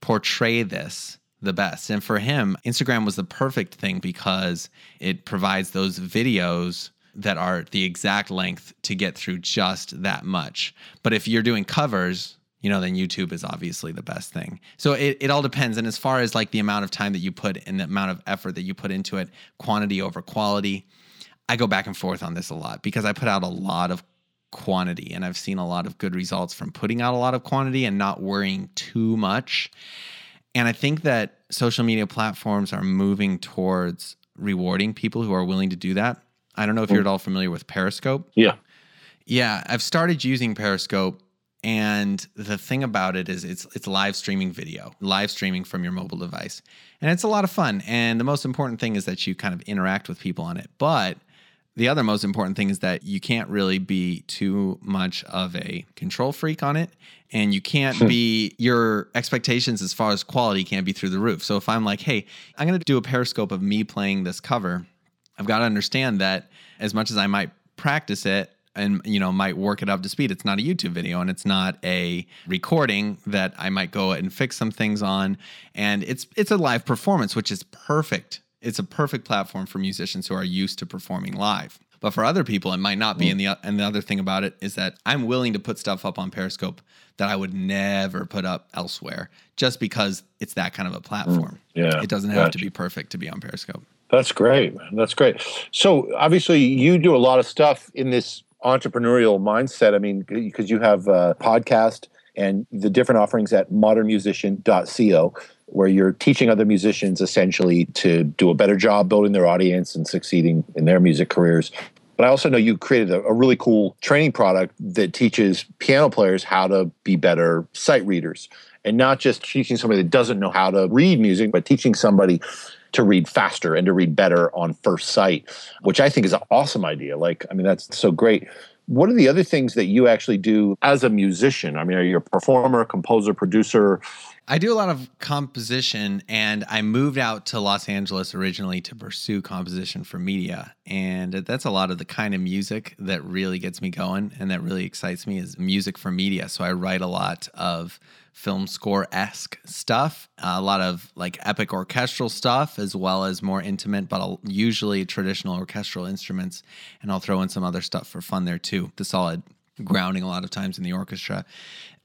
portray this the best. And for him, Instagram was the perfect thing because it provides those videos that are the exact length to get through just that much. But if you're doing covers, you know, then YouTube is obviously the best thing. So it, it all depends. And as far as like the amount of time that you put and the amount of effort that you put into it, quantity over quality, I go back and forth on this a lot because I put out a lot of quantity and I've seen a lot of good results from putting out a lot of quantity and not worrying too much. And I think that social media platforms are moving towards rewarding people who are willing to do that. I don't know if you're at mm. all familiar with Periscope. Yeah. Yeah, I've started using Periscope and the thing about it is it's it's live streaming video, live streaming from your mobile device. And it's a lot of fun. And the most important thing is that you kind of interact with people on it. But the other most important thing is that you can't really be too much of a control freak on it. And you can't hmm. be, your expectations as far as quality can't be through the roof. So if I'm like, hey, I'm going to do a periscope of me playing this cover, I've got to understand that as much as I might practice it, and you know might work it up to speed. It's not a youtube video and it's not a recording that i might go and fix some things on. And it's it's a live performance which is perfect. It's a perfect platform for musicians who are used to performing live. But for other people it might not be. And the and the other thing about it is that i'm willing to put stuff up on periscope that i would never put up elsewhere just because it's that kind of a platform. Mm, yeah. It doesn't have gotcha. to be perfect to be on periscope. That's great that's great. So obviously you do a lot of stuff in this entrepreneurial mindset. I mean, because you have a podcast and the different offerings at modernmusician.co, where you're teaching other musicians essentially to do a better job building their audience and succeeding in their music careers. But I also know you created a, a, really cool training product that teaches piano players how to be better sight readers and not just teaching somebody that doesn't know how to read music, but teaching somebody to read faster and to read better on first sight, which I think is an awesome idea. Like, I mean, that's so great. What are the other things that you actually do as a musician? I mean, are you a performer, composer, producer? I do a lot of composition, and I moved out to Los Angeles originally to pursue composition for media. And that's a lot of the kind of music that really gets me going and that really excites me is music for media. So I write a lot of film score esque stuff, a lot of like epic orchestral stuff, as well as more intimate, but usually traditional orchestral instruments. And I'll throw in some other stuff for fun there too. The solid grounding a lot of times in the orchestra.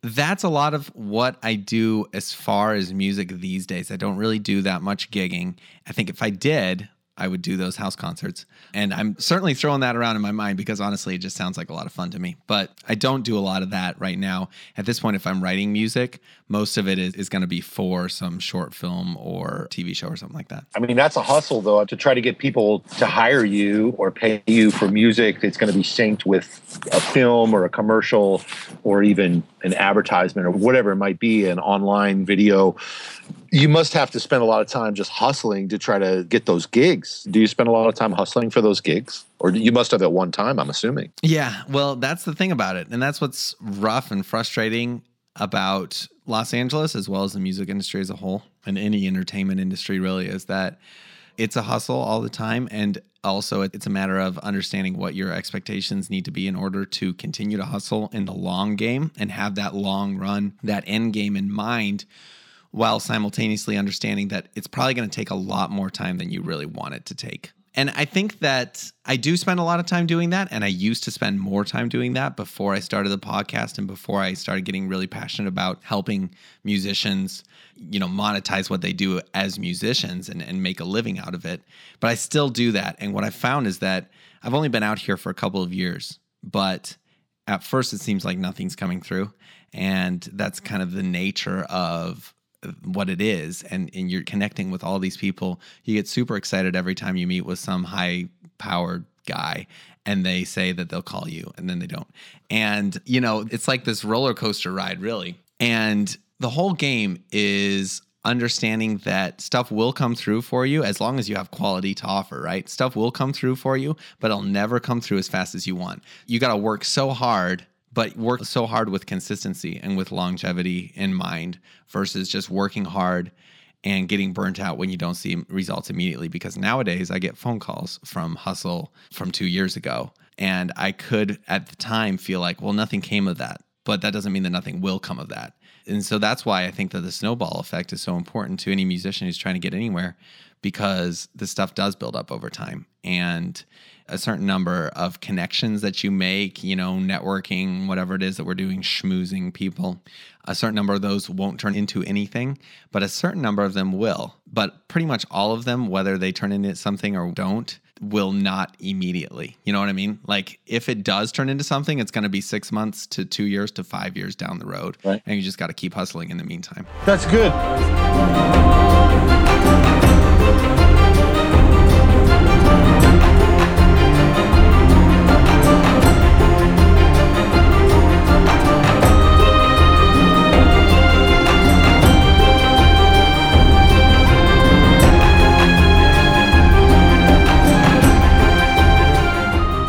That's a lot of what I do as far as music these days. I don't really do that much gigging. I think if I did, I would do those house concerts. And I'm certainly throwing that around in my mind because honestly, it just sounds like a lot of fun to me. But I don't do a lot of that right now. At this point, if I'm writing music, most of it is, is going to be for some short film or TV show or something like that. I mean, that's a hustle, though, to try to get people to hire you or pay you for music that's going to be synced with a film or a commercial or even an advertisement or whatever it might be, an online video you must have to spend a lot of time just hustling to try to get those gigs. Do you spend a lot of time hustling for those gigs? Or you must have at one time, I'm assuming. Yeah. Well, that's the thing about it. And that's what's rough and frustrating about Los Angeles, as well as the music industry as a whole, and any entertainment industry really, is that it's a hustle all the time. And also, it's a matter of understanding what your expectations need to be in order to continue to hustle in the long game and have that long run, that end game in mind while simultaneously understanding that it's probably going to take a lot more time than you really want it to take. And I think that I do spend a lot of time doing that. And I used to spend more time doing that before I started the podcast and before I started getting really passionate about helping musicians, you know, monetize what they do as musicians and, and make a living out of it. But I still do that. And what I found is that I've only been out here for a couple of years, but at first it seems like nothing's coming through. And that's kind of the nature of what it is and, and you're connecting with all these people you get super excited every time you meet with some high powered guy and they say that they'll call you and then they don't and you know it's like this roller coaster ride really and the whole game is understanding that stuff will come through for you as long as you have quality to offer, right? Stuff will come through for you, but it'll never come through as fast as you want. You got to work so hard but work so hard with consistency and with longevity in mind versus just working hard and getting burnt out when you don't see results immediately. Because nowadays I get phone calls from hustle from 2 years ago and I could at the time feel like well nothing came of that but that doesn't mean that nothing will come of that. And so that's why I think that the snowball effect is so important to any musician who's trying to get anywhere because this stuff does build up over time. And a certain number of connections that you make, you know, networking, whatever it is that we're doing, schmoozing people. A certain number of those won't turn into anything, but a certain number of them will. But pretty much all of them, whether they turn into something or don't, will not immediately. You know what I mean? Like if it does turn into something, it's going to be six months to two years to five years down the road. Right. And you just got to keep hustling in the meantime. That's good.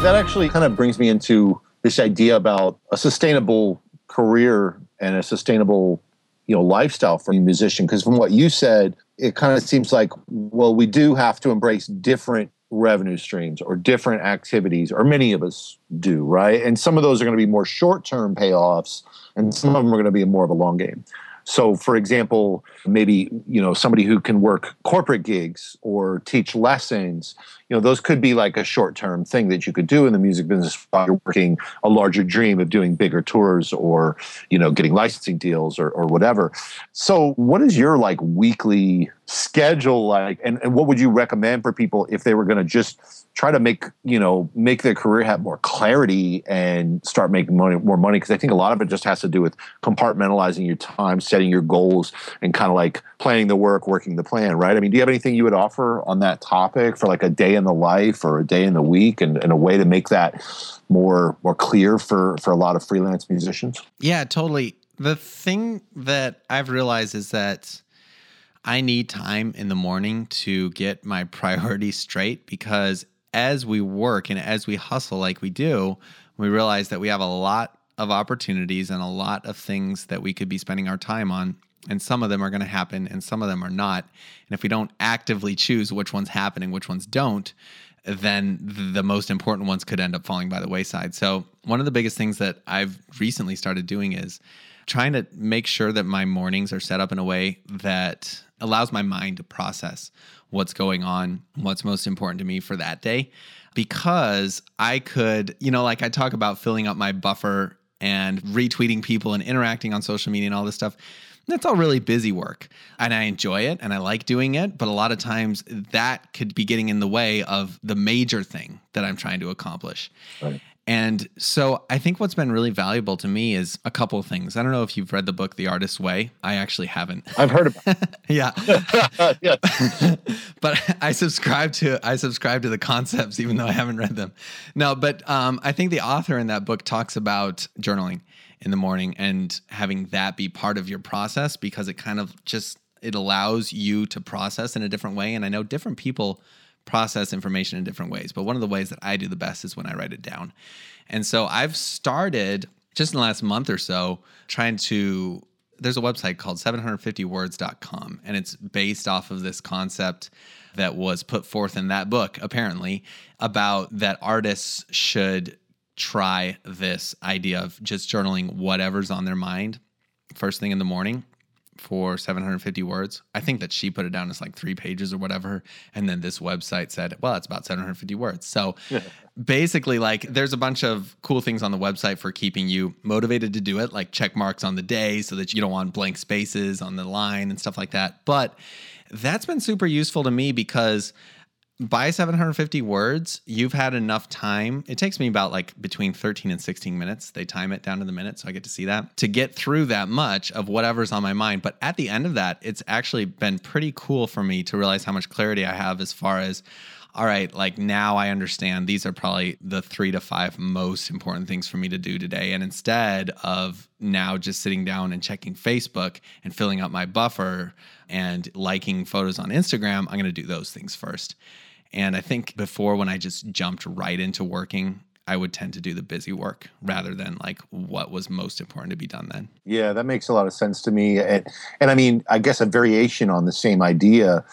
That actually kind of brings me into this idea about a sustainable career and a sustainable you know lifestyle for a musician. Because from what you said it kind of seems like well we do have to embrace different revenue streams or different activities or many of us do right? And some of those are going to be more short-term payoffs and some of them are going to be more of a long game so, for example, maybe you know somebody who can work corporate gigs or teach lessons. You know, those could be like a short-term thing that you could do in the music business while you're working a larger dream of doing bigger tours or you know getting licensing deals or, or whatever. So, what is your like weekly schedule like, and, and what would you recommend for people if they were going to just try to make you know make their career have more clarity and start making money more money? Because i think a lot of it just has to do with compartmentalizing your time setting your goals and kind of like planning the work working the plan right? I mean do you have anything you would offer on that topic for like a day in the life or a day in the week and, and a way to make that more more clear for for a lot of freelance musicians? Yeah totally. The thing that i've realized is that I need time in the morning to get my <laughs> priorities straight because as we work and as we hustle like we do, we realize that we have a lot of opportunities and a lot of things that we could be spending our time on. And some of them are going to happen and some of them are not. And if we don't actively choose which ones happen and which ones don't, then the most important ones could end up falling by the wayside. So, one of the biggest things that I've recently started doing is trying to make sure that my mornings are set up in a way that allows my mind to process what's going on, what's most important to me for that day. Because I could, you know, like I talk about filling up my buffer and retweeting people and interacting on social media and all this stuff. That's all really busy work. And I enjoy it and I like doing it. But a lot of times that could be getting in the way of the major thing that I'm trying to accomplish. Right. And so I think what's been really valuable to me is a couple of things. I don't know if you've read the book The Artist's Way. I actually haven't. I've heard about it. <laughs> yeah. <laughs> <laughs> but I subscribe to I subscribe to the concepts even though I haven't read them. No, but um, I think the author in that book talks about journaling in the morning and having that be part of your process because it kind of just it allows you to process in a different way and I know different people process information in different ways. But one of the ways that I do the best is when I write it down. And so I've started just in the last month or so trying to there's a website called 750words.com and it's based off of this concept that was put forth in that book apparently about that artists should try this idea of just journaling whatever's on their mind first thing in the morning for 750 words. I think that she put it down as like three pages or whatever. And then this website said, well, it's about 750 words. So <laughs> basically, like, there's a bunch of cool things on the website for keeping you motivated to do it, like check marks on the day so that you don't want blank spaces on the line and stuff like that. But that's been super useful to me because by 750 words, you've had enough time. It takes me about like between 13 and 16 minutes. They time it down to the minute, so I get to see that to get through that much of whatever's on my mind. But at the end of that, it's actually been pretty cool for me to realize how much clarity I have as far as all right, like now I understand these are probably the three to five most important things for me to do today. And instead of now just sitting down and checking Facebook and filling up my buffer and liking photos on Instagram, I'm going to do those things first. And I think before, when I just jumped right into working, I would tend to do the busy work rather than like what was most important to be done then. Yeah, that makes a lot of sense to me. And, and I mean, I guess a variation on the same idea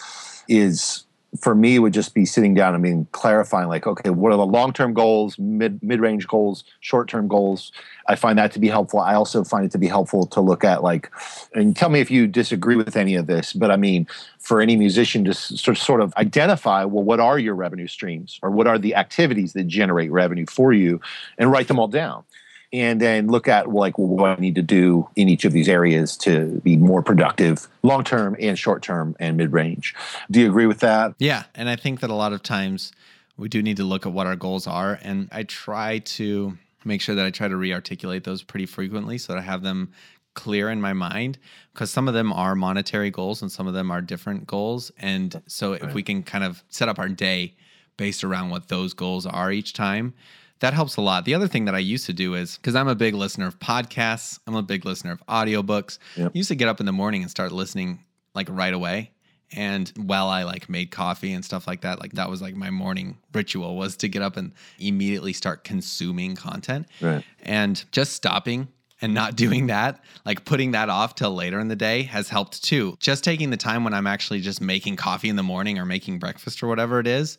is for me would just be sitting down and being clarifying like okay what are the long-term goals mid mid-range goals short-term goals? I find that to be helpful. I also find it to be helpful to look at like and tell me if you disagree with any of this but i mean for any musician to sort sort of identify well what are your revenue streams or what are the activities that generate revenue for you and write them all down and then look at like well, what I need to do in each of these areas to be more productive, long term and short term and mid range. Do you agree with that? Yeah, and I think that a lot of times we do need to look at what our goals are, and I try to make sure that I try to re-articulate those pretty frequently so that I have them clear in my mind because some of them are monetary goals and some of them are different goals and so if we can kind of set up our day based around what those goals are each time that helps a lot. The other thing that I used to do is because I'm a big listener of podcasts, I'm a big listener of audiobooks. Yep. I used to get up in the morning and start listening like right away. And while I like made coffee and stuff like that, like that was like my morning ritual was to get up and immediately start consuming content. Right. And just stopping and not <laughs> doing that, like putting that off till later in the day has helped too. Just taking the time when I'm actually just making coffee in the morning or making breakfast or whatever it is,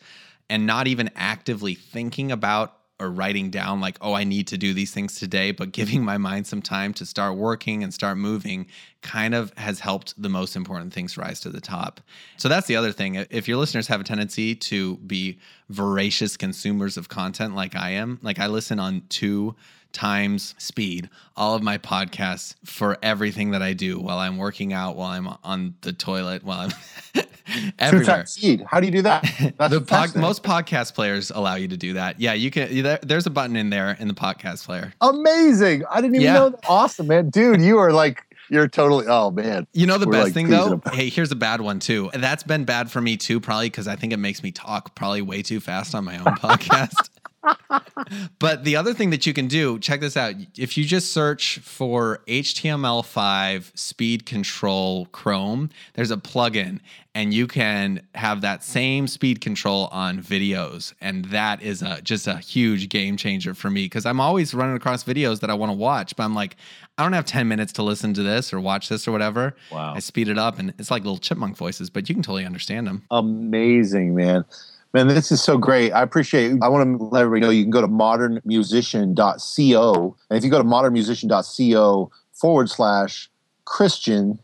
and not even actively thinking about or writing down like oh i need to do these things today but <laughs> giving my mind some time to start working and start moving kind of has helped the most important things rise to the top. So that's the other thing. If your listeners have a tendency to be voracious consumers of content like i am like i listen on two times speed all of my podcasts for everything that I do while I'm working out, while I'm on the toilet, while I'm <laughs> everywhere. Speed. How do you do that? <laughs> the pod, most podcast players allow you to do that. Yeah, you can. There's a button in there in the podcast player. Amazing! I didn't even yeah. know. That. Awesome, man, dude. You are like you're totally oh man you know the We're best like thing though <laughs> hey here's a bad one too that's been bad for me too probably because i think it makes me talk probably way too fast on my own podcast but the other thing that you can do, check this out. If you just search for HTML5 speed control Chrome, there's a plugin and you can have that same speed control on videos. And that is a, just a huge game changer for me because I'm always running across videos that I want to watch, but I'm like, I don't have 10 minutes to listen to this or watch this or whatever. Wow. I speed it up and it's like little chipmunk voices, but you can totally understand them. Amazing, man. Man, this is so great. I appreciate it. I want to let everybody know you can go to modernmusician.co. And if you go to modernmusician.co forward slash Christian,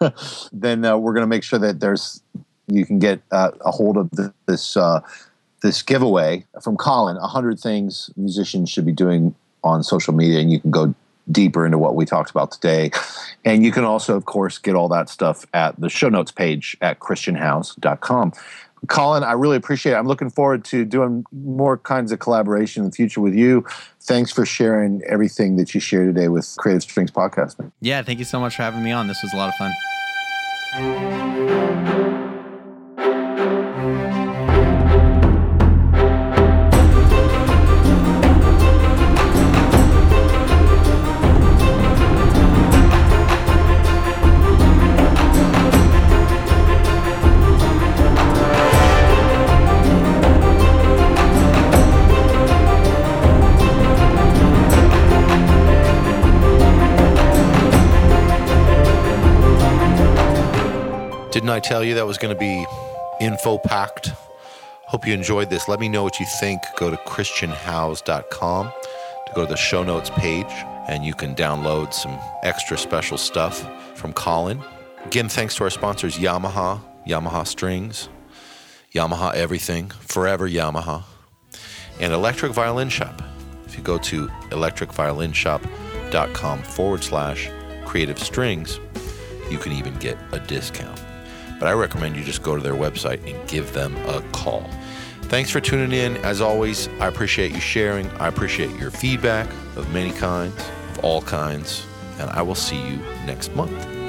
<laughs> then uh, we're going to make sure that there's you can get uh, a hold of the, this uh, this giveaway from Colin. hundred things musicians should be doing on social media, and you can go deeper into what we talked about today. And you can also, of course, get all that stuff at the show notes page at christianhowes.com. Colin, I really appreciate it. I'm looking forward to doing more kinds of collaboration in the future with you. Thanks for sharing everything that you shared today with Creative Strings Podcasting. Yeah, thank you so much for having me on. This was a lot of fun. Didn't I tell you that was going to be info packed? Hope you enjoyed this. Let me know what you think. Go to christianhowes.com to go to the show notes page, and you can download some extra special stuff from Colin Again, thanks to our sponsors Yamaha, Yamaha Strings, Yamaha Everything, Forever Yamaha, and Electric Violin Shop. If you go to electricviolinshop.com forward slash creative strings, you can even get a discount. But I recommend you just go to their website and give them a call. Thanks for tuning in. As always, I appreciate you sharing. I appreciate your feedback of many kinds, of all kinds, and I will see you next month.